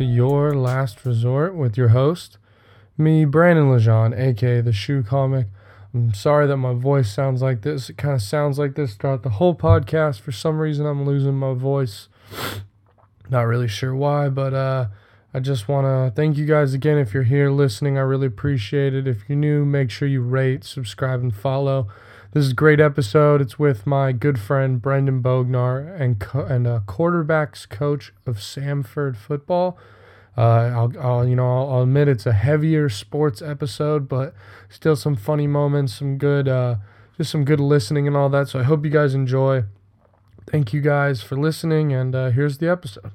to Your Last Resort with your host, me, Brandon Lejean, aka The Shoe Comic. I'm sorry that my voice sounds like this. It kind of sounds like this throughout the whole podcast. For some reason, I'm losing my voice. Not really sure why, but uh, I just want to thank you guys again. If you're here listening, I really appreciate it. If you're new, make sure you rate, subscribe, and follow. This is a great episode. It's with my good friend Brendan Bognar and co- and a quarterbacks coach of Samford football. Uh, I'll, I'll you know I'll, I'll admit it's a heavier sports episode, but still some funny moments, some good uh, just some good listening and all that. So I hope you guys enjoy. Thank you guys for listening, and uh, here's the episode.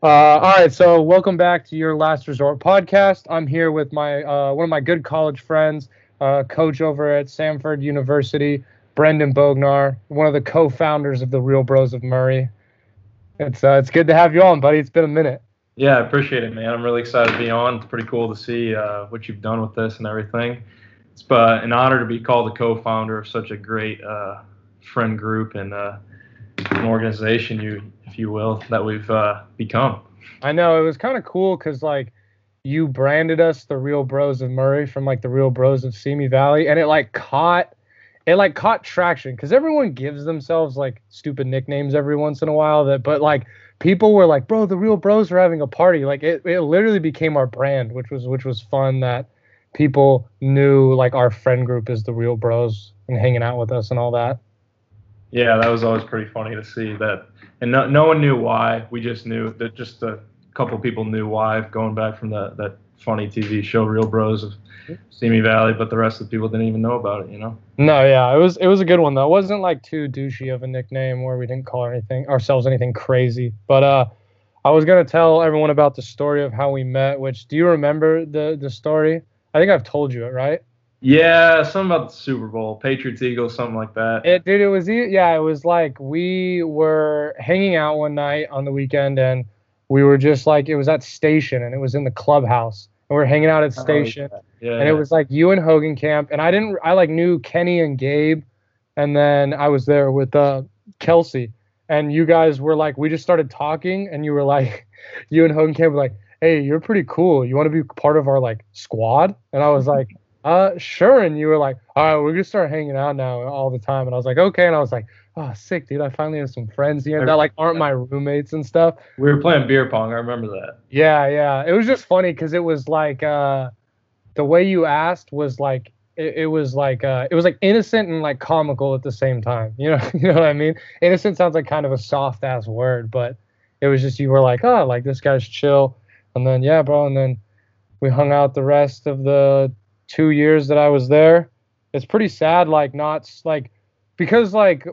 Uh, all right, so welcome back to your last resort podcast. I'm here with my uh, one of my good college friends, uh, coach over at Samford University, Brendan Bognar, one of the co-founders of the Real Bros of Murray. It's uh, it's good to have you on, buddy. It's been a minute. Yeah, I appreciate it, man. I'm really excited to be on. It's pretty cool to see uh, what you've done with this and everything. It's uh, an honor to be called the co-founder of such a great uh, friend group and uh, an organization, you if you will, that we've uh, become. I know it was kind of cool because like you branded us the Real Bros of Murray from like the Real Bros of Simi Valley, and it like caught it like caught traction because everyone gives themselves like stupid nicknames every once in a while that but like people were like bro the real bros are having a party. Like it, it literally became our brand which was which was fun that people knew like our friend group is the real bros and hanging out with us and all that. Yeah that was always pretty funny to see that and no, no one knew why. We just knew that just a couple people knew why going back from that that funny tv show real bros of Simi Valley, but the rest of the people didn't even know about it, you know. No, yeah, it was it was a good one though. It wasn't like too douchey of a nickname where we didn't call anything ourselves anything crazy. But uh I was gonna tell everyone about the story of how we met, which do you remember the the story? I think I've told you it, right? Yeah, something about the Super Bowl, Patriots Eagles, something like that. It dude, it was yeah, it was like we were hanging out one night on the weekend and we were just like it was at station and it was in the clubhouse and we are hanging out at station. Oh, yeah. Yeah, and it was like you and Hogan Camp, and I didn't. I like knew Kenny and Gabe, and then I was there with uh, Kelsey, and you guys were like, we just started talking, and you were like, you and Hogan Camp were like, hey, you're pretty cool. You want to be part of our like squad? And I was like, uh, sure. And you were like, all right, we're gonna start hanging out now all the time. And I was like, okay. And I was like, oh, sick, dude. I finally have some friends here that like aren't my roommates and stuff. We were playing beer pong. I remember that. Yeah, yeah. It was just funny because it was like uh, the way you asked was like it, it was like uh, it was like innocent and like comical at the same time. You know, you know what I mean? Innocent sounds like kind of a soft ass word, but it was just you were like, oh, like this guy's chill, and then yeah, bro, and then we hung out the rest of the two years that I was there. It's pretty sad, like not like because like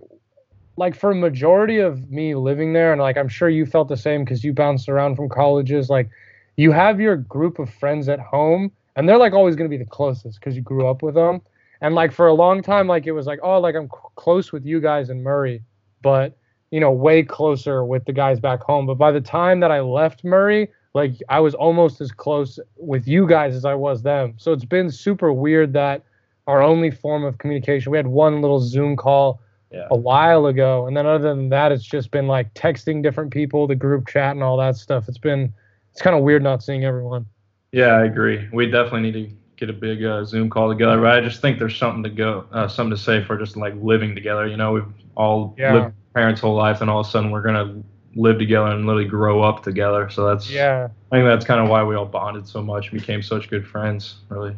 like for a majority of me living there and like i'm sure you felt the same because you bounced around from colleges like you have your group of friends at home and they're like always going to be the closest because you grew up with them and like for a long time like it was like oh like i'm c- close with you guys in murray but you know way closer with the guys back home. But by the time that i left murray like i was almost as close with you guys as i was them. So it's been super weird that our only form of communication we had one little zoom call yeah. a while ago. And then other than that, it's just been like texting different people, the group chat, and all that stuff. It's been it's kind of weird not seeing everyone. Yeah, I agree. We definitely need to get a big uh, Zoom call together. But I just think there's something to go, uh, something to say for just like living together. You know, we've all yeah. lived parents' whole life, and all of a sudden we're gonna live together and literally grow up together. So that's yeah. I think that's kind of why we all bonded so much, became such good friends, really.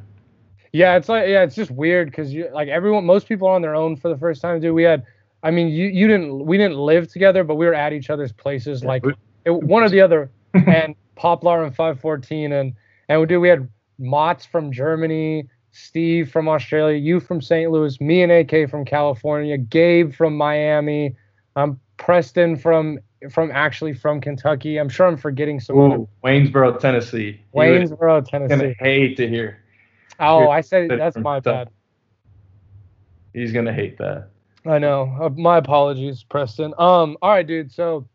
Yeah, it's like yeah, it's just weird because you like everyone, most people are on their own for the first time. Dude, we had, I mean, you you didn't we didn't live together, but we were at each other's places like it, one or the other, and Poplar and 514, and and we do we had Mott's from Germany, Steve from Australia, you from St. Louis, me and AK from California, Gabe from Miami, um, Preston from from actually from Kentucky. I'm sure I'm forgetting some. Ooh, Waynesboro, Tennessee. Waynesboro, Tennessee. Gonna hate to hear. Oh, I said that's my bad. He's gonna hate that. I know. Uh, my apologies, Preston. Um. All right, dude. So,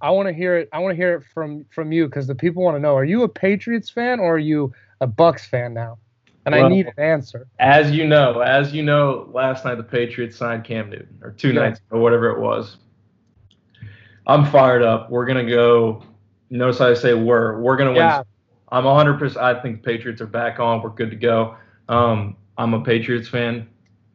I want to hear it. I want to hear it from from you because the people want to know: Are you a Patriots fan or are you a Bucs fan now? And well, I need an answer. As you know, as you know, last night the Patriots signed Cam Newton, or two yeah. nights or whatever it was. I'm fired up. We're gonna go notice how I say we're we're gonna win. I'm 100. percent I think the Patriots are back on. We're good to go. Um, I'm a Patriots fan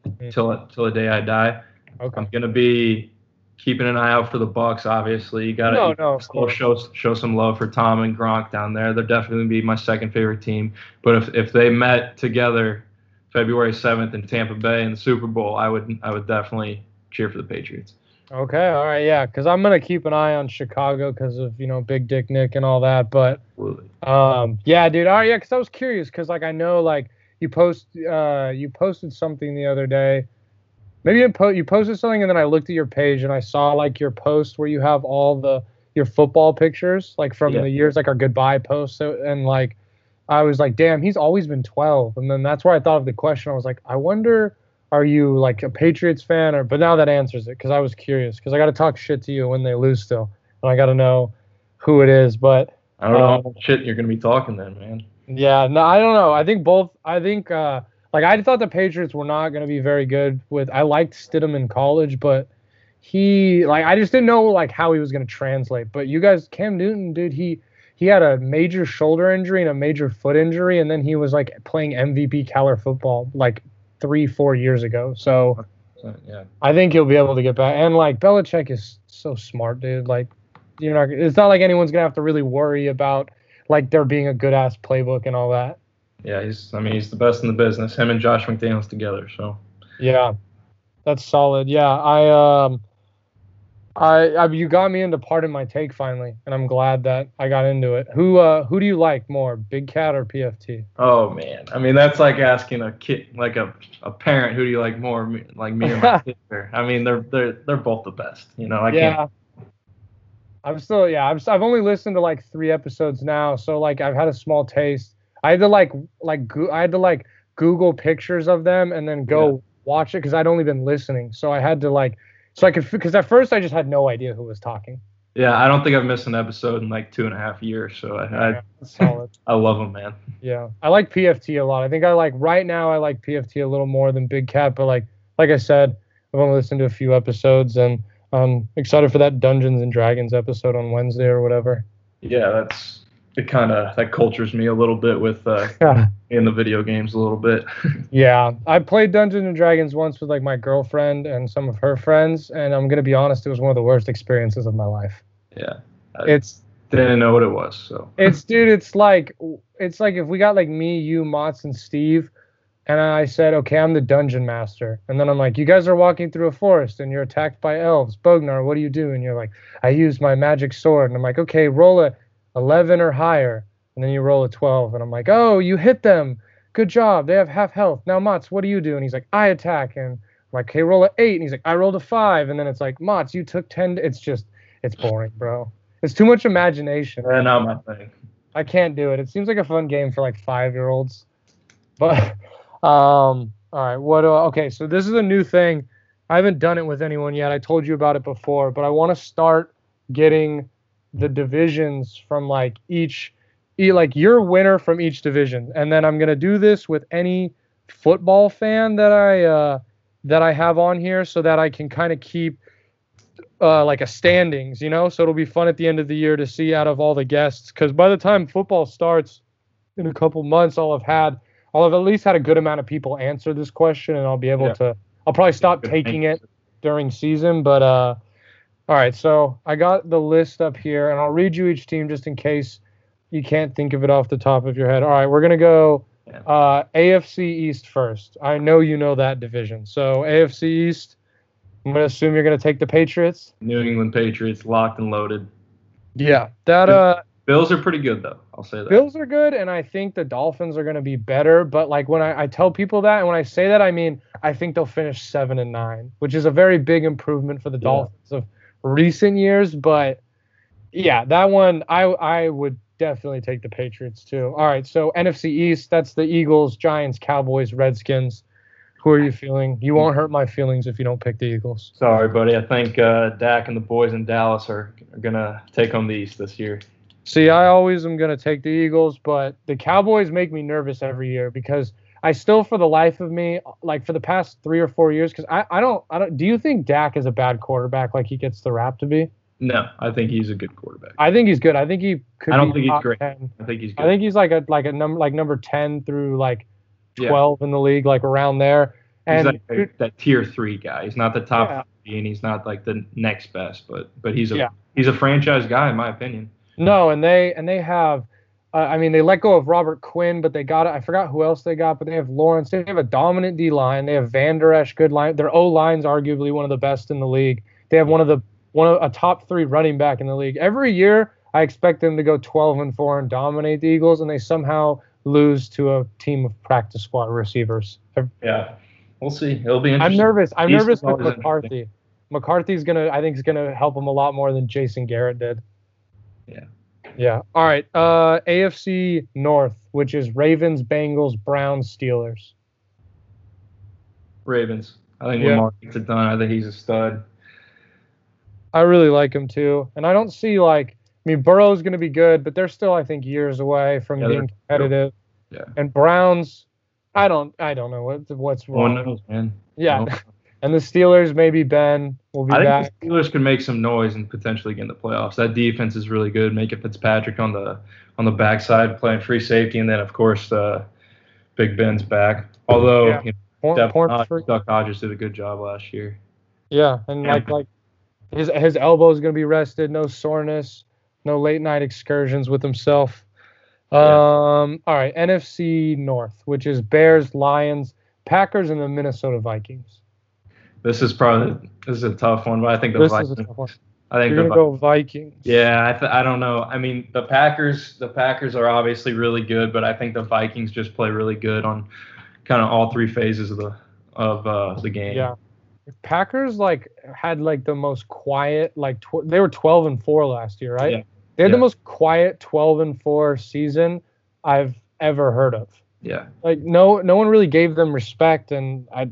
Mhm. till till the day I die. Okay. I'm gonna be keeping an eye out for the Bucs. Obviously, you gotta No, no, still show show some love for Tom and Gronk down there. They're definitely gonna be my second favorite team. But if if they met together February 7th in Tampa Bay in the Super Bowl, I would I would definitely cheer for the Patriots. Okay. All right. Yeah. Because I'm gonna keep an eye on Chicago because of you know Big Dick Nick and all that. But um, yeah, dude. All right. Yeah. Because I was curious because like I know like you post uh you posted something the other day. Maybe you, po- you posted something and then I looked at your page and I saw like your post where you have all the your football pictures like from Yeah. the years like our goodbye post so, and like I was like damn he's always been 12 and then that's where I thought of the question I was like I wonder are you like a Patriots fan or but now that answers it because I was curious because I got to talk shit to you when they lose still and I got to know who it is but I don't know how much shit you're gonna be talking then, man. yeah, no, I don't know. I think both. I think uh, like I thought the Patriots were not going to be very good with. I liked Stidham in college, but he like I just didn't know like how he was going to translate. But you guys, Cam Newton, dude, he he had a major shoulder injury and a major foot injury, and then he was like playing MVP caliber football like three, four years ago. So yeah. I think he'll be able to get back. And like Belichick is so smart, dude. Like you're not. It's not like anyone's gonna have to really worry about like there being a good ass playbook and all that. Yeah, he's I mean he's the best in the business. Him and Josh McDaniels together. So Yeah, that's solid. Yeah, I um, I, I you got me into Pardon My Take finally, and I'm glad that I got into it. Who uh who do you like more, Big Cat or PFT? oh man. I mean that's like asking a kid like a, a parent who do you like more me- like me or my sister. I mean they're they're they're both the best. You know, I yeah. can't I'm still yeah. I've I've only listened to like three episodes now, so like I've had a small taste. I had to like like go, I had to like Google pictures of them and then go watch it because I'd only been listening, so I had to like so I could because at first I just had no idea who was talking. Yeah, I don't think I've missed an episode in like two and a half years. So I I, Yeah, solid. I love them, man. Yeah, I like PFT a lot. I think I like right now. I like PFT a little more than Big Cat, but like like I said, I've only listened to a few episodes, and I'm excited for that Dungeons and Dragons episode on Wednesday or whatever. Yeah, that's it. Kind of that cultures me a little bit with uh, in the video games a little bit. yeah, I played Dungeons and Dragons once with like my girlfriend and some of her friends, and I'm gonna be honest, it was one of the worst experiences of my life. yeah, It's didn't know what it was. So it's dude it's like it's like if we got like me you Mott's and steve and i said okay i'm the dungeon master and then i'm like you guys are walking through a forest and you're attacked by elves bognar what do you do and you're like i use my magic sword and i'm like okay roll a 11 or higher and then you roll a 12 and i'm like oh you hit them good job they have half health now Motts, what do you do and he's like i attack and i'm like okay roll a 8 and he's like i rolled a 5 and then it's like Motts, you took 10 it's just it's boring bro it's too much imagination uh, not my thing. I can't do it. It seems like a fun game for like five year olds. But um all right, what do I, okay, so this is a new thing. I haven't done it with anyone yet. I told you about it before, but I want to start getting the divisions from like each e- like your winner from each division. And then I'm gonna do this with any football fan that I uh that I have on here so that I can kind of keep uh, like a standings, you know. So it'll be fun at the end of the year to see out of all the guests, because by the time football starts in a couple months, I'll have had, I'll have at least had a good amount of people answer this question, and I'll be able Yeah. to. I'll probably stop taking it during season, but uh, all right. So I got the list up here, and I'll read you each team just in case you can't think of it off the top of your head. All right, we're gonna go uh, AFC East first. I know you know that division, so AFC East. I'm gonna assume you're gonna take the Patriots. New England Patriots locked and loaded. Yeah, that uh, Bills are pretty good though. I'll say that. Bills are good, and I think the Dolphins are gonna be better. But like when I, I tell people that, and when I say that, I mean I think they'll finish seven and nine, which is a very big improvement for the Yeah. Dolphins of recent years. But yeah, that one I I would definitely take the Patriots too. All right, so NFC East, that's the Eagles, Giants, Cowboys, Redskins. Who are you feeling? You won't hurt my feelings if you don't pick the Eagles. Sorry, buddy. I think uh, Dak and the boys in Dallas are, are gonna take home the East this year. See, I always am to take the Eagles, but the Cowboys make me nervous every year because I still, for the life of me, like for the past three or four years, because I, I don't, I don't. Do you think Dak is a bad quarterback like he gets the rap to be? No, I think he's a good quarterback. I think he's good. I think he could. I don't be think he's great. 10. I think he's good. I think he's like a like a number like number ten through like Yeah. twelve in the league, like around there. he's And like a- that tier three guy. He's not the top Yeah. three, and he's not like the next best, but but he's a Yeah. he's a franchise guy in my opinion. no, and they and they have. Uh, I mean, they let go of Robert Quinn, but they got it. I forgot who else they got, but they have Lawrence. They have a dominant D line. They have Vander Esch, good line. Their O line's arguably one of the best in the league. They have one of the one of a top three running back in the league. Every year, I expect them to go 12 and four and dominate the Eagles, and they somehow lose to a team of practice squad receivers. Yeah, we'll see. It'll be interesting. I'm nervous. I'm East nervous with. McCarthy. McCarthy's gonna. I think is gonna help him a lot more than Jason Garrett did. Yeah. Yeah. All right. Uh, AFC North, which is Ravens, Bengals, Browns, Steelers. Ravens. I think Yeah. Lamar gets it done. I think he's a stud. I really like him too, and I don't see like. I mean, Burrow's gonna be good, but they're still, I think, years away from Yeah, being competitive. Yeah. And Browns, I don't. I don't know what what's One wrong. knows, man. Yeah. And the Steelers, maybe Ben will be I back. think the Steelers could make some noise and potentially get in the playoffs. That defense is really good. Minkah Fitzpatrick on the on the backside playing free safety, and then of course uh, Big Ben's back. Although Yeah. you know, Jeff Hodges- Duck Hodges did a good job last year. Yeah, and Yeah. like like his his elbow is gonna be rested, no soreness, no late night excursions with himself. Yeah. Um, all right, NFC North, which is Bears, Lions, Packers, and the Minnesota Vikings. This is probably this is a tough one, but I think the This Vikings. is a tough one. I think You're the gonna go Vikings. Yeah, I, th- I don't know. I mean, the Packers the Packers are obviously really good, but I think the Vikings just play really good on kind of all three phases of the of uh, the game. Yeah. Packers like had like the most quiet like tw- they were 12 and 4 last year, right? Yeah. They had Yeah. the most quiet 12 and 4 season I've ever heard of. Yeah. like no no one really gave them respect and i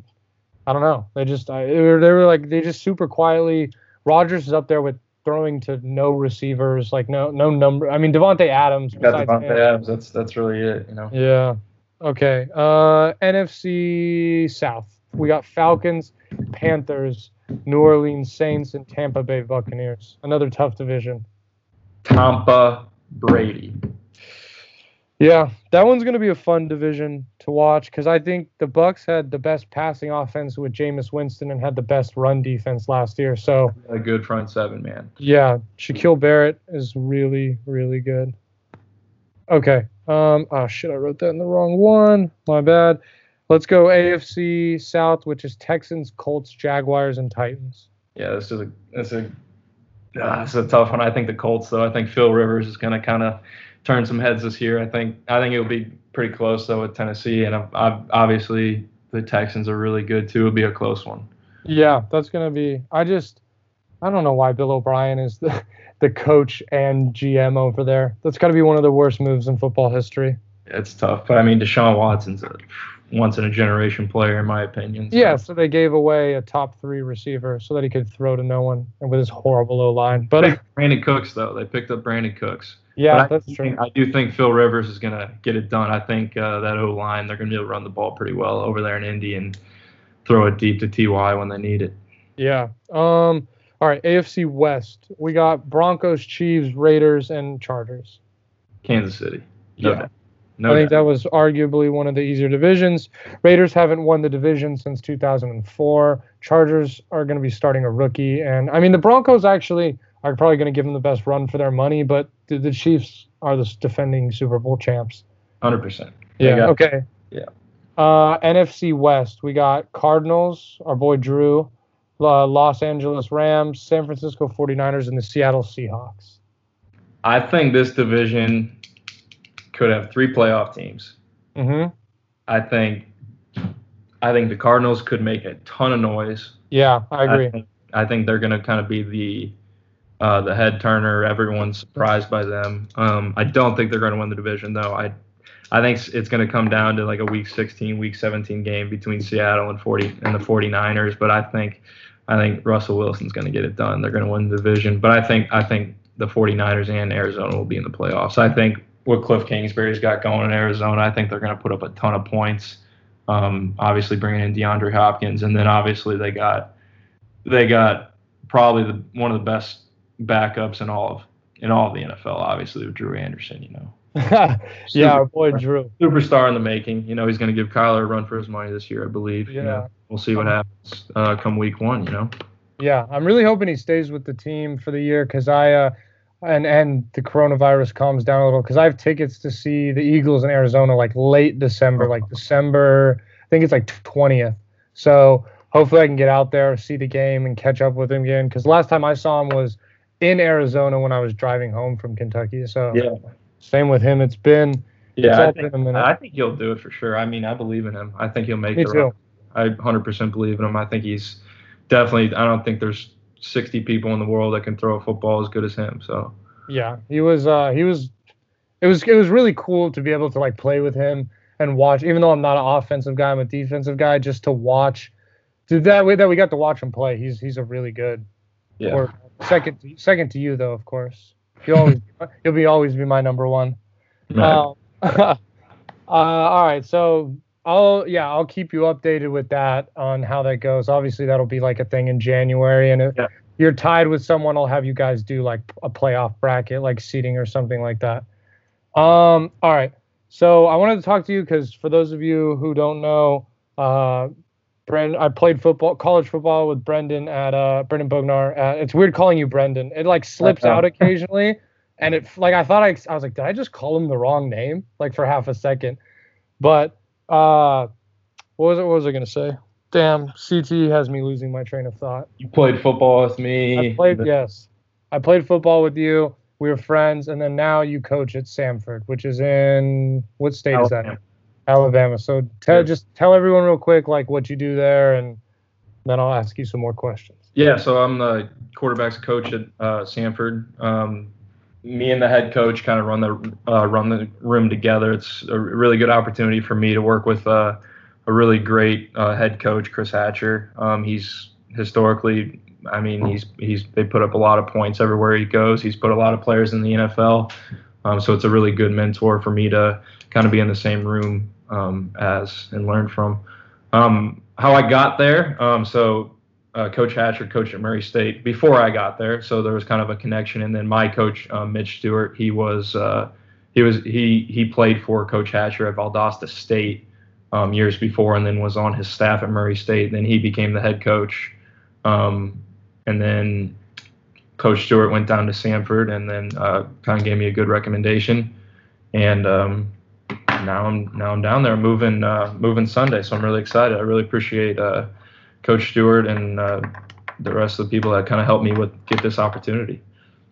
i don't know they just I, they, were, they were like they just super quietly Rodgers is up there with throwing to no receivers like no no number i mean Davante adams Got Davante. Adams. That's that's really it. You know. yeah okay uh nfc south we got falcons panthers new orleans saints and tampa bay buccaneers another tough division Tampa Brady. Yeah, that one's going to be a fun division to watch because I think the Bucs had the best passing offense with Jameis Winston and had the best run defense last year. So A good front seven, man. yeah, Shaquille Barrett is really, really good. Okay. Um. Oh shit, I wrote that in the wrong one. My bad. Let's go AFC South, which is Texans, Colts, Jaguars, and Titans. Yeah, this is a this is a ah, this is a tough one. I think the Colts though. I think Phil Rivers is going to kind of turn some heads this year. I think I think it'll be pretty close though with Tennessee, and I've, I've, obviously the Texans are really good too. It'll be a close one. Yeah, that's gonna be. I just, I don't know why Bill O'Brien is the the coach and GM over there. That's got to be one of the worst moves in football history. It's tough, but I mean Deshaun Watson's a once in a generation player in my opinion. so- Yeah, so they gave away a top three receiver so that he could throw to no one and with his horrible O line. But uh, Brandin Cooks though they picked up Brandin Cooks. yeah, But I that's do true. think- I do think Phil Rivers is going to get it done. I think uh, that O line, they're going to be able to run the ball pretty well over there in Indy and throw it deep to Ty when they need it. Yeah. Um. All right, AFC West. We got Broncos, Chiefs, Raiders, and Chargers. Kansas City. No Yeah. doubt. No I think doubt. that was arguably one of the easier divisions. Raiders haven't won the division since 2004. Chargers are going to be starting a rookie, and I mean the Broncos actually are probably going to give them the best run for their money, but the, the Chiefs are the defending Super Bowl champs. 100%. Yeah. got- okay. Yeah. Uh, NFC West, we got Cardinals, our boy Drew, uh, Los Angeles Rams, San Francisco 49ers, and the Seattle Seahawks. I think this division could have three playoff teams. hmm I think I think the Cardinals could make a ton of noise. Yeah, I agree. think, I think they're going to kind of be the uh, the head turner. Everyone's surprised by them. Um, I don't think they're going to win the division though. I I think it's going to come down to like a week 16, week 17 game between Seattle and 40 and the 49ers. But I think I think Russell Wilson's going to get it done. They're going to win the division. But I think I think the 49ers and Arizona will be in the playoffs. I think what Cliff Kingsbury's got going in Arizona, I think they're going to put up a ton of points. Um, obviously bringing in DeAndre Hopkins, and then obviously they got they got probably the one of the best backups in all of in all of the NFL. Obviously, with Drew Anderson, you know. yeah, our boy Drew. Superstar in the making. You know, he's going to give Kyler a run for his money this year, I believe. Yeah. You know, we'll see what happens uh, come week one. You know. Yeah, I'm really hoping he stays with the team for the year because I uh, and and the coronavirus calms down a little because I have tickets to see the Eagles in Arizona like late December, like oh. December. I think it's like 20th. So hopefully I can get out there, see the game, and catch up with him again. Because last time I saw him was in Arizona when I was driving home from Kentucky. So Yeah. same with him. It's been Yeah, It's I think, been. I think he'll do it for sure. I mean, I believe in him. I think he'll make me the too. I 100% believe in him. I think he's definitely. I don't think there's 60 people in the world that can throw a football as good as him. So Yeah, he was. Uh, he was. It was. It was really cool to be able to like play with him and watch. Even though I'm not an offensive guy, I'm a defensive guy. Just to watch, to that way that we got to watch him play. He's he's a really good. yeah, Or second, second to you though, of course. He'll always he'll be always be my number one. Man. Um, uh, all right, so I'll yeah I'll keep you updated with that on how that goes. Obviously, that'll be like a thing in January, and if Yeah. you're tied with someone, I'll have you guys do like a playoff bracket, like seating or something like that. Um, all right, so I wanted to talk to you because for those of you who don't know, uh, Brendan, I played football, college football with Brendan at uh Brendan Bognar. At, it's weird calling you Brendan. It like slips out occasionally, and it like I thought I I was like, did I just call him the wrong name? Like for half a second, but uh, what was it? What was I gonna say? Damn, CT has me losing my train of thought. you played football with me. I played yes, I played football with you. We were friends, and then now you coach at Samford, which is in what state is that? Alabama. Alabama. So tell Yeah. just tell everyone real quick like what you do there, and then I'll ask you some more questions. Yeah, so I'm the quarterbacks coach at uh, Samford. Um, me and the head coach kind of run the uh, run the room together. It's a really good opportunity for me to work with uh, a really great uh, head coach, Chris Hatcher. Um, he's historically, I mean, he's he's they put up a lot of points everywhere he goes. He's put a lot of players in the NFL, um, so it's a really good mentor for me to kind of be in the same room um, as and learn from. Um, how I got there, um, so uh, Coach Hatcher coached at Murray State before I got there, so there was kind of a connection. And then my coach, um, Mitch Stewart, he was uh, he was he he played for Coach Hatcher at Valdosta State um, years before, and then was on his staff at Murray State. Then he became the head coach, um, and then Coach Stewart went down to Samford, and then uh, kind of gave me a good recommendation. And um, now I'm now I'm down there moving uh, moving Sunday, so I'm really excited. I really appreciate. Coach Stewart and uh, the rest of the people that kind of helped me with get this opportunity.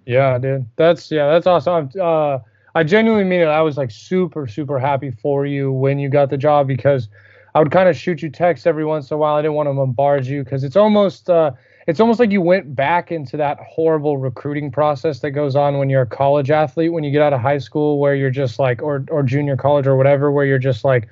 Yeah, dude. That's yeah, that's awesome. Uh, I genuinely mean it. I was like super, super happy for you when you got the job because I would kind of shoot you texts every once in a while. I didn't want to bombard you because it's almost uh, it's almost like you went back into that horrible recruiting process that goes on when you're a college athlete when you get out of high school where you're just like or or junior college or whatever where you're just like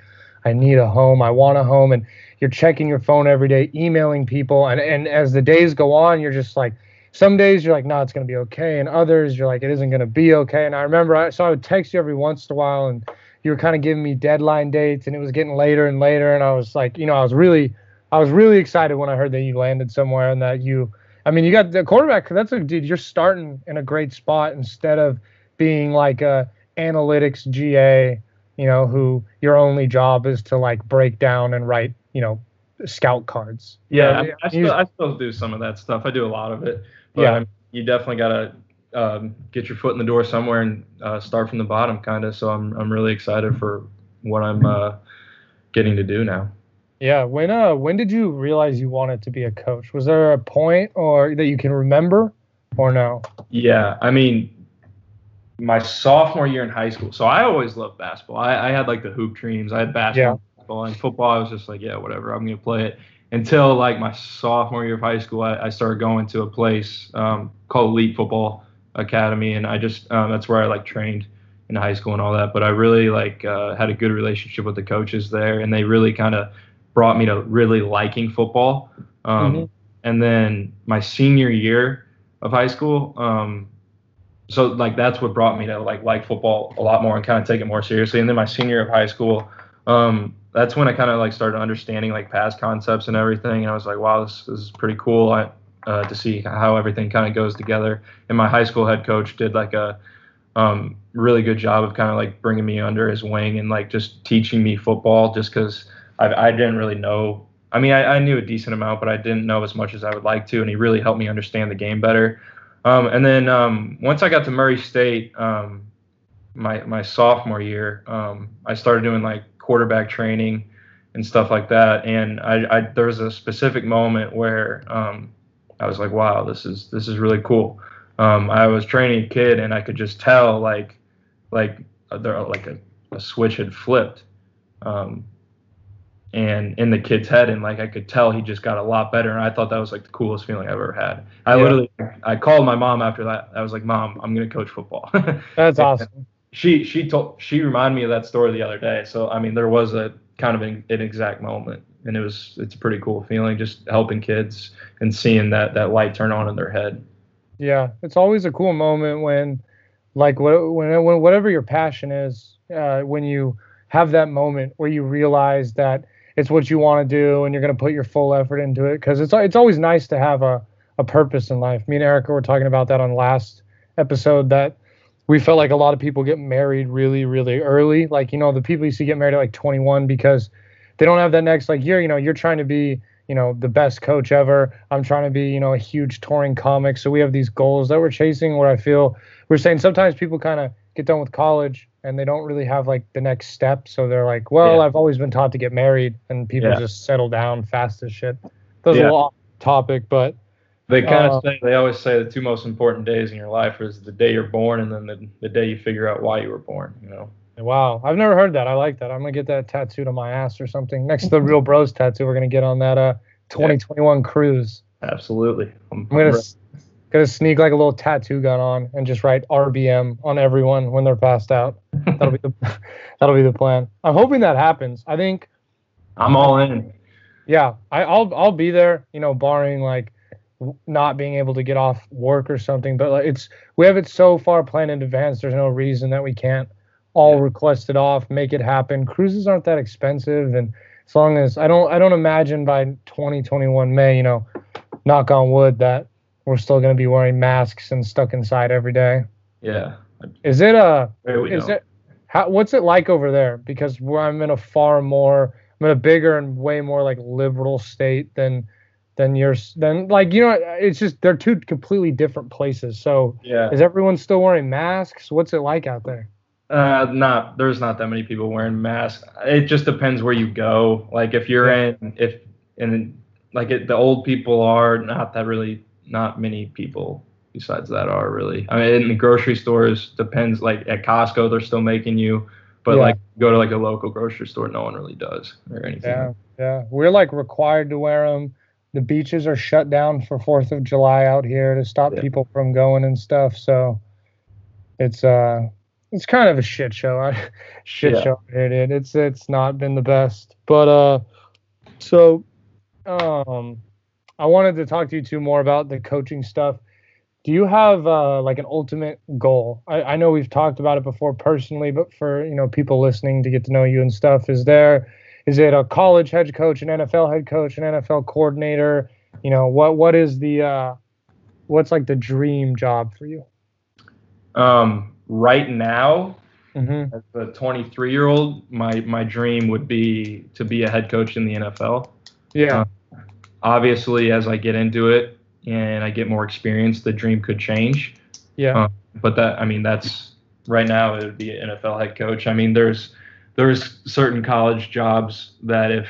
I need a home, I want a home and you're checking your phone every day, emailing people and and as the days go on, you're just like some days you're like, no, it's gonna be okay, and others you're like, it isn't gonna be okay. And I remember, I, so I would text you every once in a while, and you were kind of giving me deadline dates, and it was getting later and later, and I was like, you know, I was really, I was really excited when I heard that you landed somewhere and that you, I mean, you got the quarterback. That's a dude. You're starting in a great spot instead of being like a analytics GA, you know, who your only job is to like break down and write, you know, scout cards. Yeah, You know, I, I, still, I still do some of that stuff. I do a lot of it. But Yeah. You definitely got to um, get your foot in the door somewhere and uh, start from the bottom, kind of. So I'm, I'm really excited for what I'm uh, getting to do now. Yeah. When uh when did you realize you wanted to be a coach? Was there a point or that you can remember or no? Yeah, I mean, my sophomore year in high school. So I always loved basketball. I, I had like the hoop dreams. I had basketball and football. I was just like, yeah, whatever. I'm gonna play it. Until like my sophomore year of high school, I, I started going to a place um, called Elite Football Academy, and I just um, that's where I like trained in high school and all that. But I really like uh, had a good relationship with the coaches there, and they really kind of brought me to really liking football. Um, Mhm. And then my senior year of high school, um, so like that's what brought me to like like football a lot more and kind of take it more seriously. And then my senior of high school, um, that's when I kind of like started understanding like pass concepts and everything. And I was like, wow, this, this is pretty cool. I uh, to see how everything kind of goes together. And my high school head coach did like a um, really good job of kind of like bringing me under his wing and like just teaching me football, just because I, I didn't really know. I mean, I, I knew a decent amount, but I didn't know as much as I would like to, and he really helped me understand the game better. Um, and then um, once I got to Murray State, um, my my sophomore year, um, I started doing like quarterback training and stuff like that. And I, I there was a specific moment where um, I was like, wow, this is this is really cool. Um, I was training a kid, and I could just tell like like there like a, a switch had flipped. Um, and in the kid's head and like I could tell he just got a lot better and I thought that was like the coolest feeling I've ever had. I yeah. literally I called my mom after that. I was like, "Mom, I'm going to coach football." That's awesome. She she told she reminded me of that story the other day. So I mean, there was a kind of an, an exact moment and it was it's a pretty cool feeling just helping kids and seeing that that light turn on in their head. Yeah, it's always a cool moment when like when when whatever your passion is, uh, when you have that moment where you realize that it's what you want to do and you're going to put your full effort into it because it's it's always nice to have a a purpose in life. Me and Erica were talking about that on last episode that we felt like a lot of people get married really really early. Like you know the people used to get married at like 21 because they don't have that next like year. You know you're trying to be you know the best coach ever. I'm trying to be you know a huge touring comic. So we have these goals that we're chasing. Where I feel we're saying sometimes people kind of get done with college and they don't really have like the next step. So they're like, well, yeah. I've always been taught to get married, and people yeah. just settle down fast as shit. That's yeah. a lot topic, but they kind uh, of say they always say the two most important days in your life is the day you're born and then the, the day you figure out why you were born. You know. Wow, I've never heard that. I like that. I'm gonna get that tattooed on my ass or something. Next to the real bros tattoo, we're gonna get on that uh 2021 cruise. Absolutely. I'm, I'm gonna gonna sneak like a little tattoo gun on and just write RBM on everyone when they're passed out. That'll be the that'll be the plan. I'm hoping that happens. I think I'm all in. Yeah, I, I'll I'll be there. You know, barring like not being able to get off work or something. But like, it's we have it so far planned in advance. There's no reason that we can't all yeah. request it off, make it happen. Cruises aren't that expensive, and as long as I don't I don't imagine by 2021 May, you know, knock on wood that we're still going to be wearing masks and stuck inside every day. Yeah. Is it a? Is it? How? What's it like over there? Because I'm in a far more, I'm in a bigger and way more like liberal state than than yours. Than like you know, it's just they're two completely different places. So yeah. Is everyone still wearing masks? What's it like out there? Uh, not there's not that many people wearing masks. It just depends where you go. Like if you're yeah. in if in like it, the old people are not that really not many people besides that are really. I mean, in the grocery stores, depends. Like at Costco, they're still making you, but yeah. like go to like a local grocery store, no one really does or anything. Yeah, yeah. We're like required to wear them. The beaches are shut down for Fourth of July out here to stop yeah. people from going and stuff. So it's uh, it's kind of a shit show. shit yeah. show here, dude. It's it's not been the best, but uh, so um I wanted to talk to you two more about the coaching stuff. Do you have uh, like an ultimate goal? I, I know we've talked about it before personally, but for you know people listening to get to know you and stuff, is there is it a college head coach, an NFL head coach, an NFL coordinator? You know what what is the uh, what's like the dream job for you? Um, right now, mm-hmm. as a 23 year old, my my dream would be to be a head coach in the NFL. Yeah. Uh, obviously, as I get into it and I get more experience, the dream could change. Yeah. Um, but that, I mean, that's right now it would be an NFL head coach. I mean, there's there's certain college jobs that if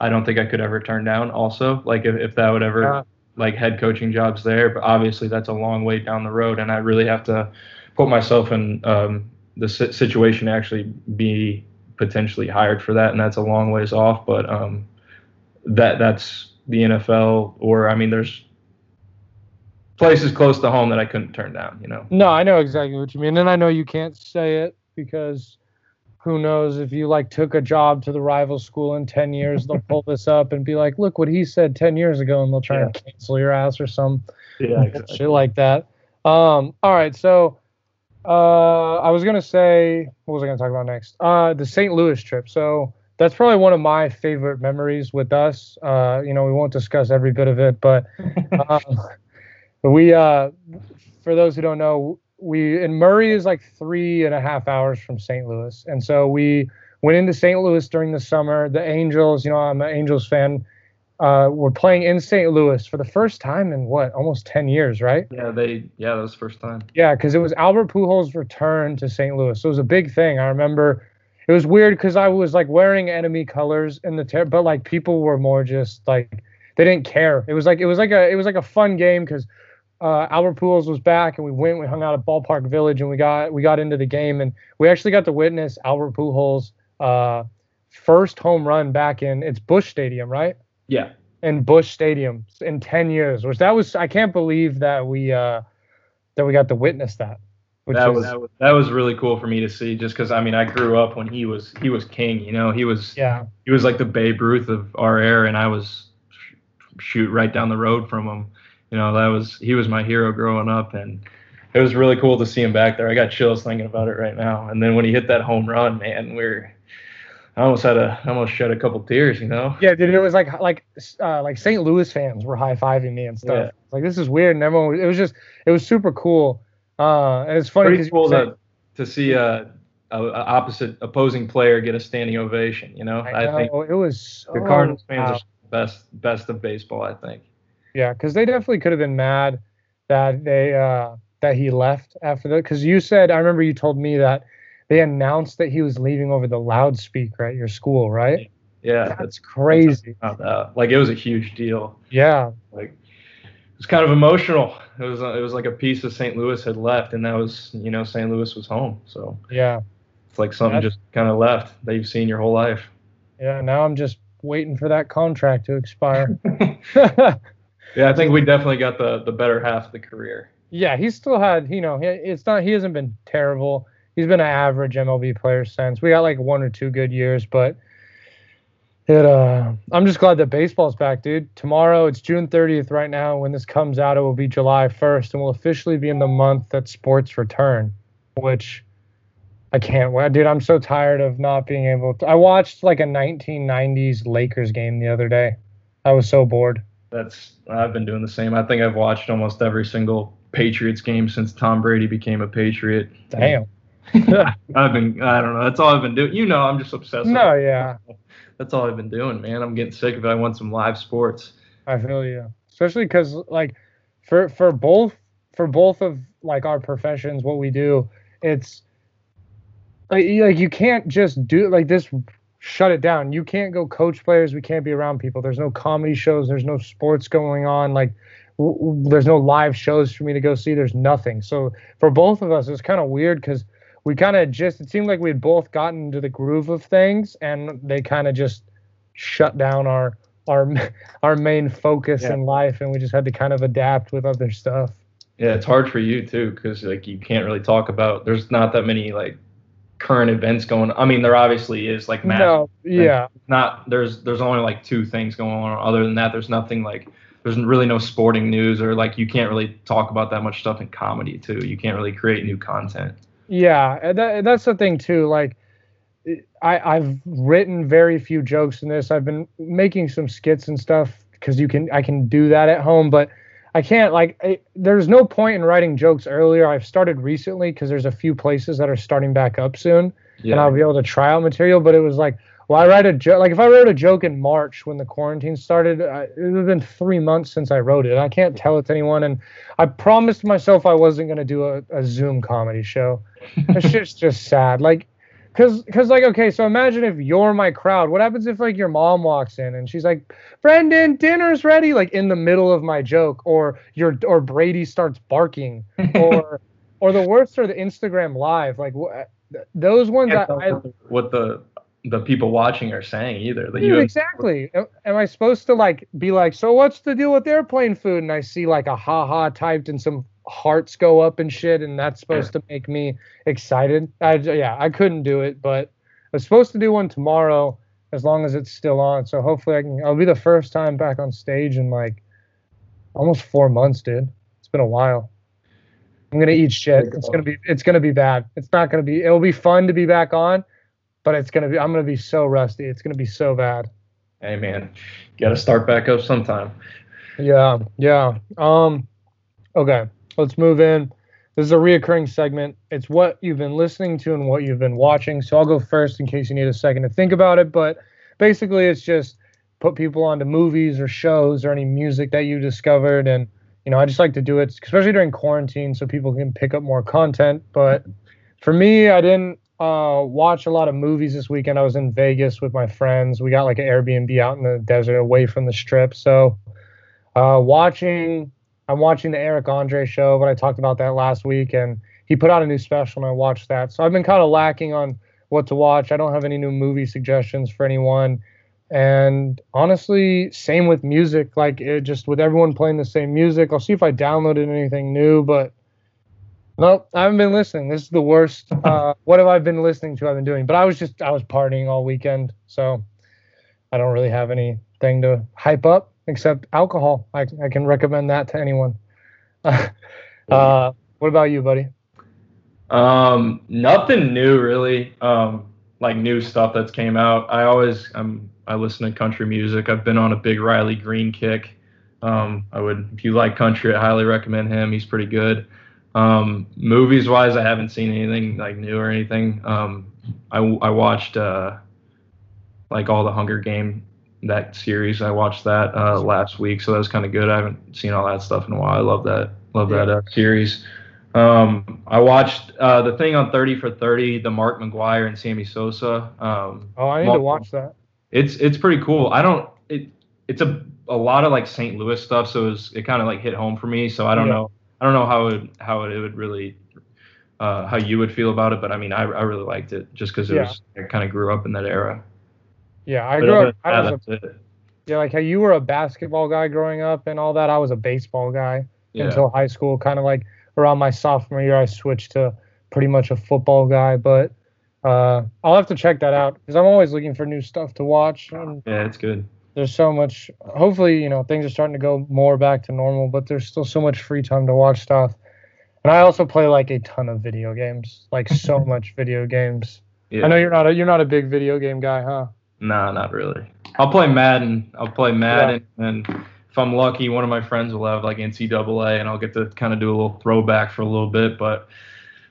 I don't think I could ever turn down. Also, like if, if that would ever like head coaching jobs there, but obviously that's a long way down the road, and I really have to put myself in um, the situation to actually be potentially hired for that, and that's a long ways off. But um, that that's the NFL, or I mean, there's places close to home that I couldn't turn down. You know. No, I know exactly what you mean, and I know you can't say it because who knows if you like took a job to the rival school in 10 years they'll pull this up and be like look what he said 10 years ago and they'll try yeah. and cancel your ass or some yeah, exactly. shit like that um all right so uh i was gonna say what was i gonna talk about next uh the st louis trip so that's probably one of my favorite memories with us. Uh, you know, we won't discuss every bit of it, but um, we, uh, for those who don't know, we in Murray is like three and a half hours from St. Louis, and so we went into St. Louis during the summer. The Angels, you know, I'm an Angels fan. Uh, were playing in St. Louis for the first time in what almost 10 years, right? Yeah, they yeah, that was the first time. Yeah, because it was Albert Pujols' return to St. Louis. So it was a big thing. I remember it was weird because I was like wearing enemy colors in the ter- but like people were more just like they didn't care. It was like it was like a it was like a fun game because uh, Albert Pujols was back and we went we hung out at Ballpark Village and we got we got into the game and we actually got to witness Albert Pujols' uh, first home run back in it's Busch Stadium, right? Yeah. In Busch Stadium in 10 years, which that was I can't believe that we uh that we got to witness that that was that was really cool for me to see just because I mean I grew up when he was he was king you know? He was yeah. he was like the Babe Ruth of our era and I was shoot right down the road from him. You know that was he was my hero growing up and it was really cool to see him back there. I got chills thinking about it right now. And then when he hit that home run man we're I almost had a I almost shed a couple tears you know? Yeah dude it was like like uh, like St. Louis fans were high fiving me and stuff. Yeah. like this is weird. And everyone it was just it was super cool uh, and it's funny cool to, to see a, a, a, opposite opposing player get a standing ovation. You know, I, know, think it was so the Cardinals fans wow. are best best of baseball. I think. Yeah, because they definitely could have been mad that they uh, that he left after that. Because you said I remember you told me that they announced that he was leaving over the loudspeaker at your school, right? Yeah, that's, that's crazy. That's like it was a huge deal. Yeah, like was kind of emotional. It was it was like a piece of St. Louis had left, and that was you know St. Louis was home. So yeah, it's like something just kind of left that you've seen your whole life. Yeah, now I'm just waiting for that contract to expire. yeah, I think we definitely got the the better half of the career. Yeah, he still had you know it's not he hasn't been terrible. He's been an average MLB player since. We got like one or two good years, but it uh i'm just glad that baseball's back dude. Tomorrow it's june 30th right now. When this comes out it will be july 1st and we'll officially be in the month that sports return which i can't wait. Dude i'm so tired of not being able to i watched like a 1990s lakers game the other day. I was so bored. That's i've been doing the same. I think i've watched almost every single patriots game since tom brady became a patriot. Damn. I've been I don't know. That's all I've been doing. You know, I'm just obsessed. No, yeah that's all I've been doing, man. I'm getting sick of it. I want some live sports. I feel you, especially because like for for both for both of like our professions, what we do, it's like, you can't just do like this. Shut it down. You can't go coach players. We can't be around people. There's no comedy shows. There's no sports going on. Like w- w- there's no live shows for me to go see. There's nothing. So for both of us, it's kind of weird because we kind of just it seemed like we had both gotten into the groove of things and they kind of just shut down our our our main focus yeah. in life and we just had to kind of adapt with other stuff. Yeah it's hard for you too because like you can't really talk about there's not that many like current events going i mean there obviously is like massive no, yeah. not there's there's only like two things going on other than that there's nothing like there's really no sporting news or like you can't really talk about that much stuff in comedy too you can't really create new content yeah, that, that's the thing too. Like, I I've written very few jokes in this. I've been making some skits and stuff because you can I can do that at home, but I can't like I, there's no point in writing jokes earlier. I've started recently because there's a few places that are starting back up soon, yeah. and I'll be able to try out material. But it was like well, I write a joke. Like if I wrote a joke in March when the quarantine started, I, it would have been three months since I wrote it. I can't tell it to anyone, and I promised myself I wasn't gonna do a, a Zoom comedy show. It's just just sad. Like, cause cause like okay, so imagine if you're my crowd. What happens if like your mom walks in and she's like, Brendan, dinner's ready, like in the middle of my joke, or your or Brady starts barking, or or the worst are the Instagram live, like. those ones I, I, what the the people watching are saying either. That you exactly. Am I supposed to like be like, so what's the deal with airplane food? And I see like a ha ha typed and some hearts go up and shit, and that's supposed to make me excited. I yeah, I couldn't do it, but I was supposed to do one tomorrow as long as it's still on. So hopefully I can. I'll be the first time back on stage in like almost four months, dude. It's been a while. I'm gonna eat shit. It's gonna be it's gonna be bad. It's not gonna be. It'll be fun to be back on but it's gonna be I'm gonna be so rusty. It's gonna be so bad. Hey man, got to start back up sometime. Yeah, yeah. Um, okay, let's move in. This is a reoccurring segment. It's what you've been listening to and what you've been watching. So I'll go first in case you need a second to think about it. But basically, it's just put people onto movies or shows or any music that you discovered. And, you know, I just like to do it, especially during quarantine, so people can pick up more content. But for me, I didn't uh, watch a lot of movies this weekend. I was in Vegas with my friends. We got like an Airbnb out in the desert away from the strip. So uh, watching I'm watching the Eric Andre show, but I talked about that last week, and he put out a new special, and I watched that. So I've been kind of lacking on what to watch. I don't have any new movie suggestions for anyone. And honestly, same with music. Like it just with everyone playing the same music. I'll see if I downloaded anything new, but nope, I haven't been listening. This is the worst. Uh, what have I been listening to? I've been doing, but I was just I was partying all weekend, so I don't really have anything to hype up except alcohol. I, I can recommend that to anyone. uh, what about you, buddy? Um, nothing new really. Um, like new stuff that's came out. I always I'm I listen to country music. I've been on a big Riley Green kick. Um, I would if you like country, I highly recommend him. He's pretty good. Um, movies wise, I haven't seen anything like new or anything. Um, I I watched uh, like all the Hunger Game that series. I watched that uh, last week, so that was kind of good. I haven't seen all that stuff in a while. I love that. Love that uh, series. Um, I watched uh, the thing on 30 for 30, the Mark McGwire and Sammy Sosa. Um, oh, I need to watch that. It's it's pretty cool. I don't it it's a a lot of like St. Louis stuff, so it, was, it kind of like hit home for me. So I don't yeah. know I don't know how it how it, would really uh, how you would feel about it, but I mean I I really liked it just because it yeah. was I kind of grew up in that era. Yeah, I grew up. I was a, yeah, like how you were a basketball guy growing up and all that. I was a baseball guy yeah. until high school. Kind of like around my sophomore year, I switched to pretty much a football guy. But uh, I'll have to check that out because I'm always looking for new stuff to watch. And yeah, it's good. There's so much. Hopefully, you know, things are starting to go more back to normal, but there's still so much free time to watch stuff. And I also play like a ton of video games, like so much video games. Yeah. I know you're not a you're not a big video game guy, huh? Nah, not really. I'll play Madden. I'll play Madden, yeah. and if I'm lucky, one of my friends will have like NCAA, and I'll get to kind of do a little throwback for a little bit. But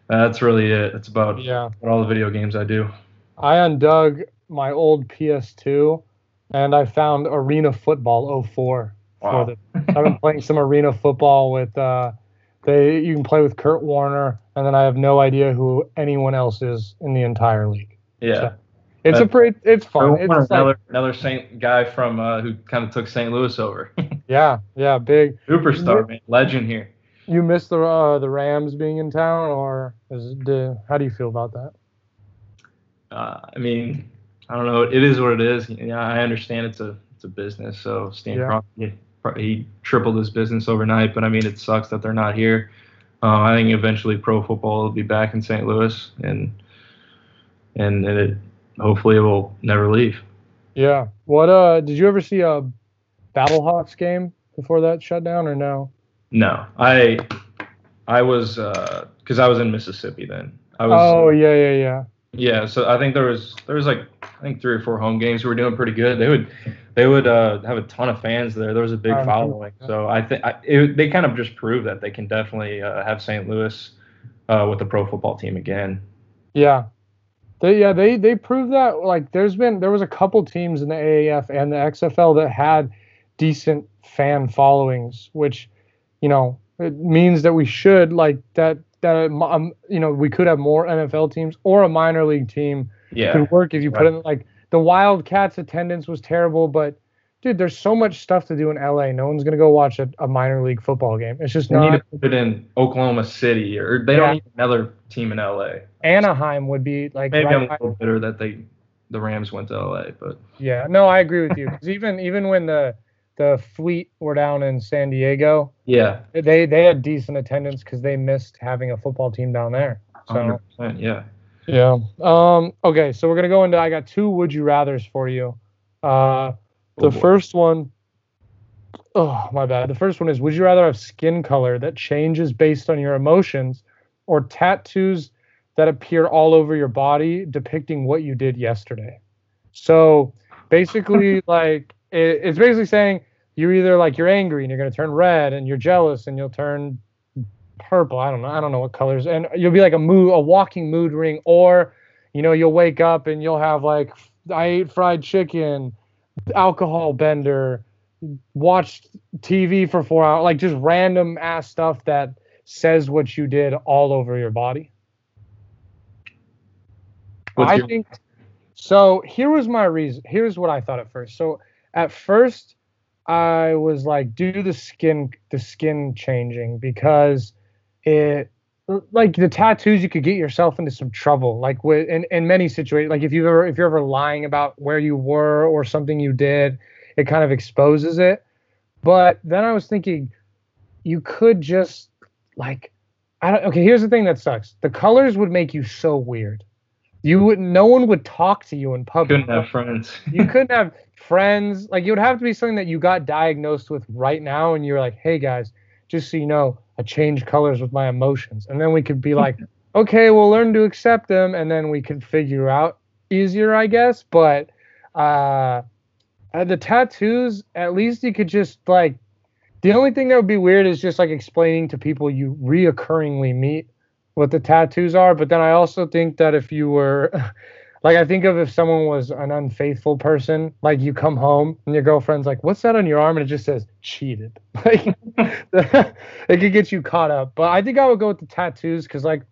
that's really it. That's about yeah. all the video games I do. I undug my old PS2, and I found Arena Football 04. Wow. For the, I've been playing some Arena Football with. Uh, they you can play with Kurt Warner, and then I have no idea who anyone else is in the entire league. Yeah. So, it's a pretty. It's fun. It's another like, another Saint guy from uh, who kind of took St. Louis over. yeah, yeah, big superstar, man, legend here. You miss the uh, the Rams being in town, or is it, how do you feel about that? Uh, I mean, I don't know. It is what it is. Yeah, I understand it's a it's a business. So Stan yeah. Kroenke, he tripled his business overnight. But I mean, it sucks that they're not here. Uh, I think eventually pro football will be back in St. Louis, and and, it hopefully it will never leave. Yeah. What uh did you ever see a Battlehawks game before that shut down or no? No. I I was uh cuz I was in Mississippi then. I was Oh, yeah, yeah, yeah. Yeah, so I think there was there was like I think three or four home games We were doing pretty good. They would they would uh, have a ton of fans there. There was a big following. So I think they kind of just proved that they can definitely uh, have St. Louis uh, with the pro football team again. Yeah, they, yeah, they they proved that. Like, there's been there was a couple teams in the AAF and the XFL that had decent fan followings, which, you know, it means that we should like that that um, you know we could have more NFL teams or a minor league team yeah. could work if you right. put in like the Wildcats attendance was terrible, but dude, there's so much stuff to do in LA. No one's gonna go watch a, a minor league football game. It's just they not. need to put it in Oklahoma City, or they yeah. don't need another team in LA. Anaheim would be like. Maybe right I'm a little bitter that they the Rams went to LA, but. Yeah, no, I agree with you. Because even even when the the Fleet were down in San Diego. Yeah. They they had decent attendance because they missed having a football team down there. So. yeah. Yeah. Um. Okay, so we're gonna go into. I got two would you rather's for you. Uh, the oh first one, oh, my bad. The first one is Would you rather have skin color that changes based on your emotions or tattoos that appear all over your body depicting what you did yesterday. So basically, like it, it's basically saying you're either like you're angry and you're gonna turn red, and you're jealous and you'll turn purple. I don't know. I don't know what colors, and you'll be like a mood, a walking mood ring, or you know, you'll wake up and you'll have like I ate fried chicken, alcohol bender, watched TV for four hours, like just random ass stuff that says what you did all over your body. What's I your- think so. Here was my reason. Here's what I thought at first. So at first, I was like, do the skin, the skin changing because it, like the tattoos, you could get yourself into some trouble. Like with in, in many situations, like if you ever if you're ever lying about where you were or something you did, it kind of exposes it. But then I was thinking, you could just like, I don't. Okay, here's the thing that sucks. The colors would make you so weird. You would. No one would talk to you in public. Couldn't have friends. you couldn't have friends. Like it would have to be something that you got diagnosed with right now, and you're like, hey guys, just so you know, I change colors with my emotions, and then we could be like, okay, we'll learn to accept them, and then we can figure out easier, I guess. But uh, uh, the tattoos, at least you could just like. The only thing that would be weird is just like explaining to people you reoccurringly meet what the tattoos are. But then I also think that if you were, like, I think of if someone was an unfaithful person, like you come home and your girlfriend's like, "What's that on your arm?" and it just says cheated. Like, it could get you caught up. But I think I would go with the tattoos because, like,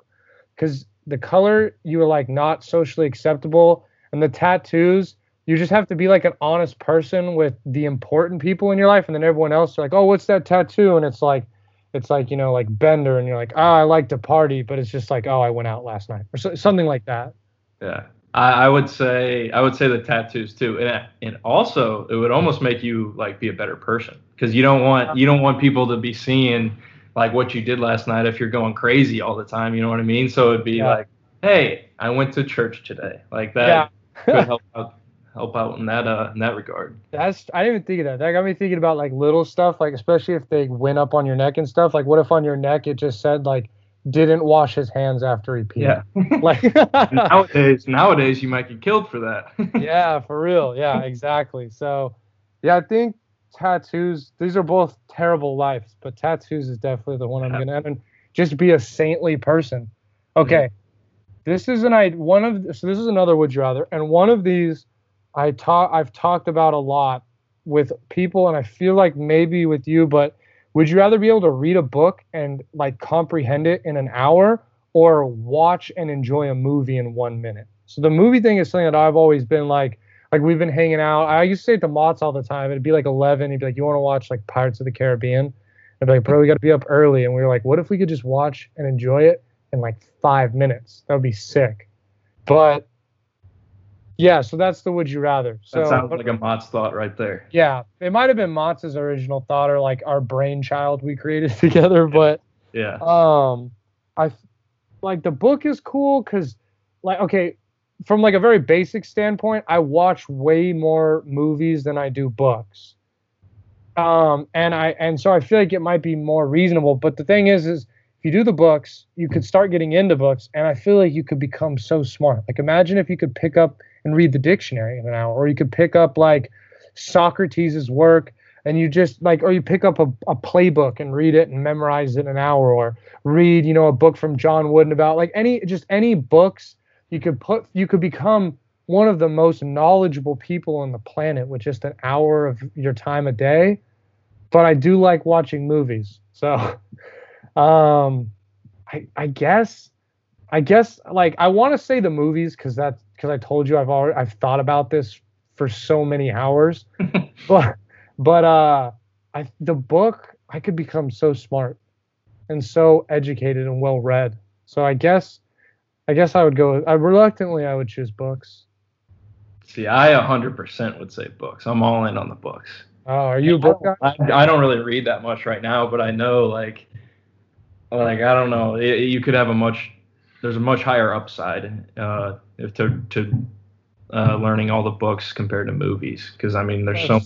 because the color you were like not socially acceptable, and the tattoos you just have to be like an honest person with the important people in your life, and then everyone else like, "Oh, what's that tattoo?" And it's like, it's like you know, like Bender, and you're like, "Oh, I like to party," but it's just like, "Oh, I went out last night," or so, something like that. Yeah, I, I, would say I would say the tattoos too, and and also it would almost make you like be a better person because you don't want you don't want people to be seeing like what you did last night if you're going crazy all the time. You know what I mean? So it'd be yeah. like, "Hey, I went to church today," like that. Yeah. could help out help out in that uh in that regard. That's I didn't even think of that. That got me thinking about like little stuff, like especially if they went up on your neck and stuff. Like what if on your neck it just said like didn't wash his hands after he peed? Yeah. like nowadays nowadays you might get killed for that. yeah, for real. Yeah, exactly. So yeah, I think tattoos these are both terrible lives, but tattoos is definitely the one I'm gonna and just be a saintly person. Okay. Mm-hmm. This is an I one of so this is another would you rather, and one of these I talk I've talked about a lot with people and I feel like maybe with you, but would you rather be able to read a book and like comprehend it in an hour or watch and enjoy a movie in one minute? So the movie thing is something that I've always been like like we've been hanging out. I used to say it to Mott's all the time. It'd be like 11. He'd be like, "You want to watch like Pirates of the Caribbean?" I'd be like, "Bro, we got to be up early." And we were like, "What if we could just watch and enjoy it in like five minutes? That would be sick." But yeah, so that's the would you rather. So, that sounds like a Mott's thought right there. Yeah, it might have been Mott's original thought or like our brainchild we created together, but yeah. Um, I like the book is cool because, like, okay, from like a very basic standpoint, I watch way more movies than I do books. Um, and I and so I feel like it might be more reasonable. But the thing is, is if you do the books, you could start getting into books, and I feel like you could become so smart. Like imagine if you could pick up and read the dictionary in an hour, or you could pick up like Socrates' work and you just like, or you pick up a, a playbook and read it and memorize it in an hour, or read, you know, a book from John Wooden about like any, just any books you could put, you could become one of the most knowledgeable people on the planet with just an hour of your time a day. But I do like watching movies. So, um, I, I guess, I guess like I want to say the movies because that's because I told you I've already I've thought about this for so many hours. but but uh I the book I could become so smart and so educated and well read. So I guess I guess I would go I reluctantly I would choose books. See, I 100% would say books. I'm all in on the books. Oh, are you a book guy? I, I don't really read that much right now, but I know like like I don't know, it, you could have a much there's a much higher upside uh, to to uh, learning all the books compared to movies because I mean there's so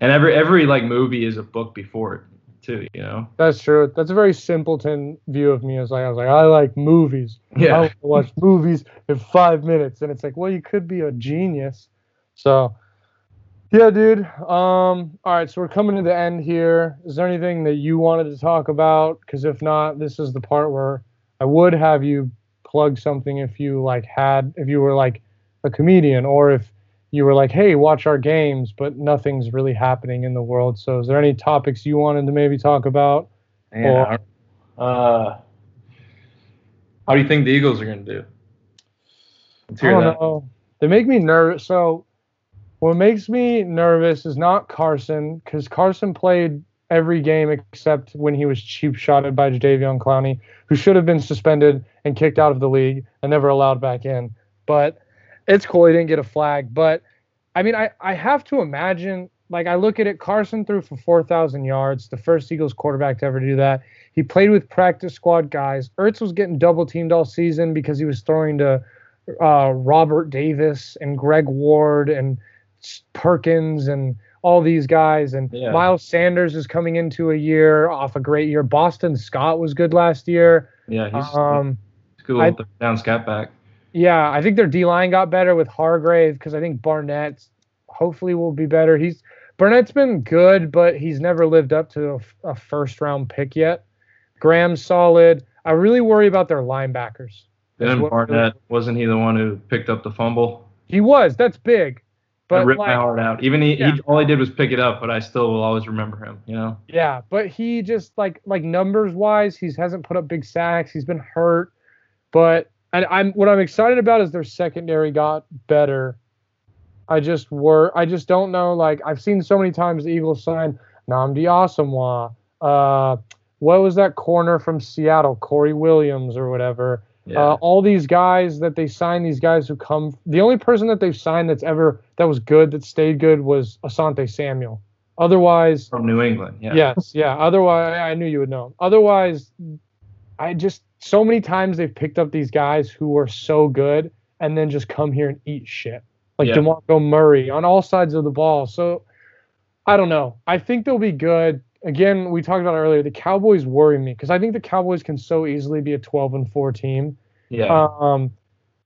and every every like movie is a book before it too. You know. That's true. That's a very simpleton view of me. As like I was like, I like movies. Yeah. I watch movies in five minutes, and it's like, well, you could be a genius. So, yeah, dude. Um, all right, so we're coming to the end here. Is there anything that you wanted to talk about? Because if not, this is the part where I would have you plug something if you like had, if you were like a comedian, or if you were like, hey, watch our games, but nothing's really happening in the world. So, is there any topics you wanted to maybe talk about? Yeah. Uh, how do you think the Eagles are going to do? Let's I don't that. know. They make me nervous. So, what makes me nervous is not Carson, because Carson played every game except when he was cheap shotted by Jadeveon Clowney, who should have been suspended and kicked out of the league and never allowed back in. But it's cool. He didn't get a flag. But I mean, I, I have to imagine, like, I look at it, Carson threw for 4,000 yards, the first Eagles quarterback to ever do that. He played with practice squad guys. Ertz was getting double teamed all season because he was throwing to uh, Robert Davis and Greg Ward and Perkins and all these guys. And Yeah. Miles Sanders is coming into a year off a great year. Boston Scott was good last year. Yeah, he's Um, cool. I- down scat back. yeah, I think their D line got better with Hargrave because I think Barnett hopefully will be better. He's Barnett's been good, but he's never lived up to a first round pick yet. Graham's solid. I really worry about their linebackers. Then Barnett wasn't he the one who picked up the fumble? He was. That's big. But ripped like, my heart out. Even he, Yeah. he all he did was pick it up, but I still will always remember him. You know. Yeah, but he just like like numbers wise, he hasn't put up big sacks. He's been hurt, but and I'm what I'm excited about is their secondary got better. I just were I just don't know. Like I've seen so many times the Eagles sign Nnamdi Asomugha. Uh, what was that corner from Seattle, Corey Williams or whatever? Yeah. Uh, all these guys that they sign, these guys who come. The only person that they've signed that's ever that was good, that stayed good, was Asante Samuel. Otherwise, From New England. Yeah. Yes, yeah. Otherwise, I knew you would know. Otherwise, I just so many times they've picked up these guys who are so good and then just come here and eat shit, like Yeah. Demarco Murray on all sides of the ball. So I don't know. I think they'll be good. Again, we talked about earlier. The Cowboys worry me because I think the Cowboys can so easily be a 12 and 4 team. Yeah. Um,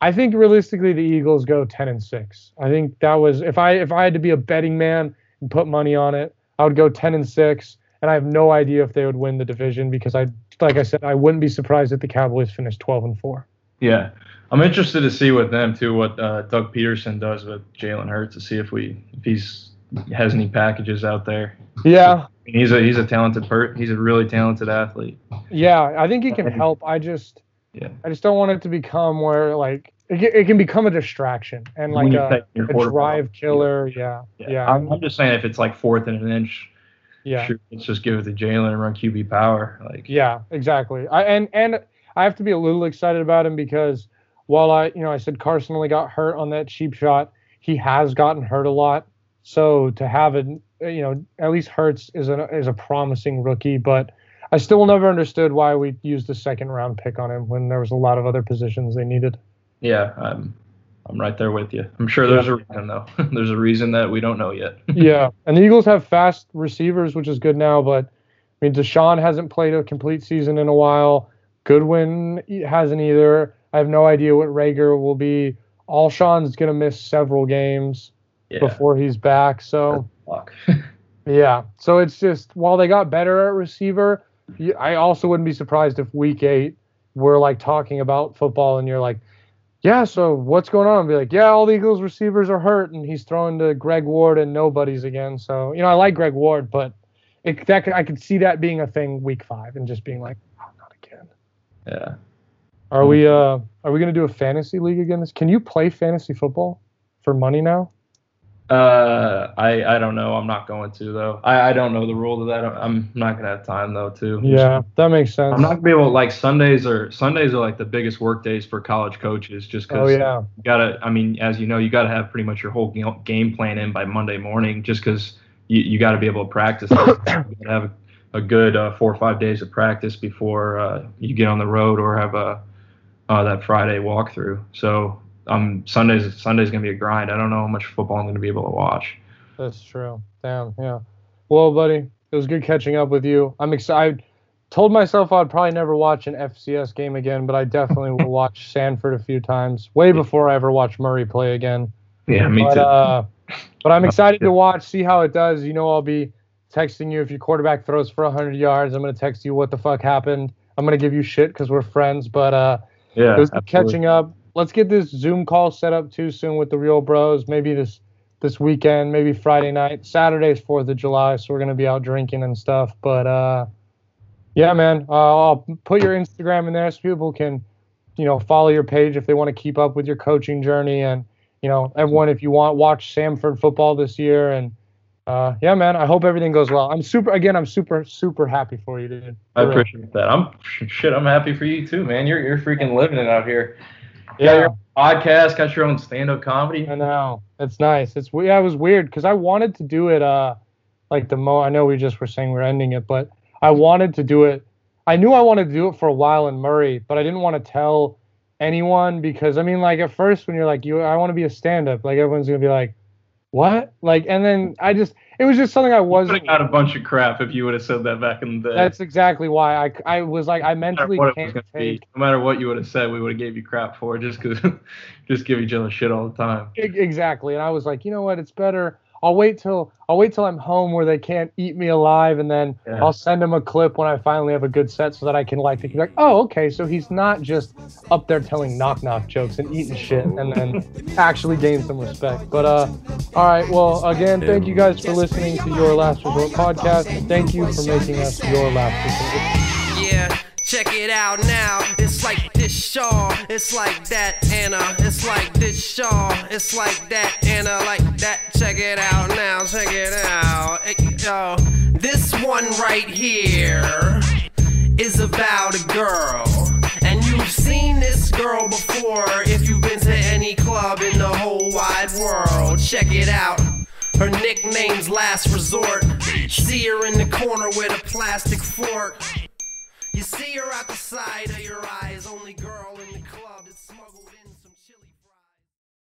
I think realistically the Eagles go 10 and 6. I think that was if I if I had to be a betting man and put money on it, I would go 10 and 6 and I have no idea if they would win the division because I like I said I wouldn't be surprised if the Cowboys finished 12 and 4. Yeah, I'm interested to see with them too what uh, Doug Pederson does with Jalen Hurts to see if we if he's has any packages out there. Yeah. He's a he's a talented per he's a really talented athlete. Yeah, I think he can help. I just Yeah. I just don't want it to become where like it, can- it can become a distraction and like uh, a, a drive killer. Yeah. Yeah, Yeah. I'm, I'm just saying if it's like fourth and an inch, Yeah. shoot, let's just give it to Jalen and run QB power. Like Yeah, exactly. I and and I have to be a little excited about him because while I you know I said Carson only got hurt on that cheap shot, he has gotten hurt a lot. So to have it, you know, at least Hurts is a is a promising rookie, but I still never understood why we used a second round pick on him when there was a lot of other positions they needed. yeah, I'm I'm right there with you. I'm sure there's a reason though. there's a reason that we don't know yet. yeah, and the Eagles have fast receivers, which is good now. But I mean, DeSean hasn't played a complete season in a while. Goodwin hasn't either. I have no idea what Reagor will be. Alshon's gonna miss several games yeah. before he's back. So yeah, so it's just while they got better at receiver, I also wouldn't be surprised if Week Eight we're like talking about football and you're like. Yeah, so what's going on? Be like, yeah, all the Eagles receivers are hurt, and he's throwing to Greg Ward and nobody's again. So you know, I like Greg Ward, but it, that I could see that being a thing week five and just being like, oh, not again. yeah. Are we uh are we gonna do a fantasy league again? This can you play fantasy football for money now? Uh, I I don't know. I'm not going to though. I I don't know the rule to that. I'm not gonna have time though too. Yeah, that makes sense. I'm not gonna be able like Sundays are Sundays are like the biggest work days for college coaches just oh because yeah, you gotta I mean as you know you gotta have pretty much your whole game plan in by Monday morning just because you, you gotta be able to practice you gotta have a, a good uh, four or five days of practice before uh, you get on the road or have a uh, that Friday walkthrough so um Sundays Sunday's gonna be a grind I don't know how much football I'm gonna be able to watch that's true. Damn, yeah. Well, buddy, It was good catching up with you. I'm excited. I told myself I'd probably never watch an FCS game again, but I definitely will watch Samford a few times, way before I ever watch Murray play again. Yeah, me But too. uh, but I'm excited to watch, see how it does. You know, I'll be texting you if your quarterback throws for 100 yards. I'm gonna text you what the fuck happened. I'm gonna give you shit because we're friends. But uh, yeah, it was catching up. Let's get this Zoom call set up too soon with the real bros. Maybe this this weekend, maybe Friday night. Saturday's Fourth of July, so we're gonna be out drinking and stuff. But uh, yeah, man, uh, I'll put your Instagram in there so people can, you know, follow your page if they want to keep up with your coaching journey. And you know, everyone, if you want, watch Samford football this year. And uh, yeah, man, I hope everything goes well. I'm super. Again, I'm super super happy for you, dude. I For real. appreciate that. I'm shit. I'm happy for you too, man. You're you're freaking living it out here. Yeah. your podcast, got your own stand-up comedy. I know. It's nice. It's yeah, it was weird because I wanted to do it uh like the mo I know we just were saying we're ending it, but I wanted to do it. I knew I wanted to do it for a while in Murray, but I didn't want to tell anyone because I mean like at first when you're like you I want to be a stand up, like everyone's gonna be like, What? Like and then I just it was just something I wasn't have got a bunch of crap if you would have said that back in the day. that's exactly why I, I was like I mentally was can't gonna be. No matter what you would have said, we would have gave you crap for it just because, just give each other shit all the time. Exactly. And I was like, you know what? It's better. I'll wait till I'll wait till I'm home where they can't eat me alive, and then Yeah. I'll send them a clip when I finally have a good set, so that I can like be like, oh, okay, so he's not just up there telling knock knock jokes and eating shit, and then actually gain some respect. But uh, all right. Well, again, thank you guys for listening to your Last Resort podcast, and thank you for making us your last resort. Yeah, check it out now. It's like this Shaw, it's like that Anna. It's like this Shaw, it's like that Anna, like that. Check it out now, check it out. Yo, this one right here is about a girl. And you've seen this girl before if you've been to any club in the whole wide world. Check it out. Her nickname's Last Resort. See her in the corner with a plastic fork. You see her at the side of your eyes, only girl in the club.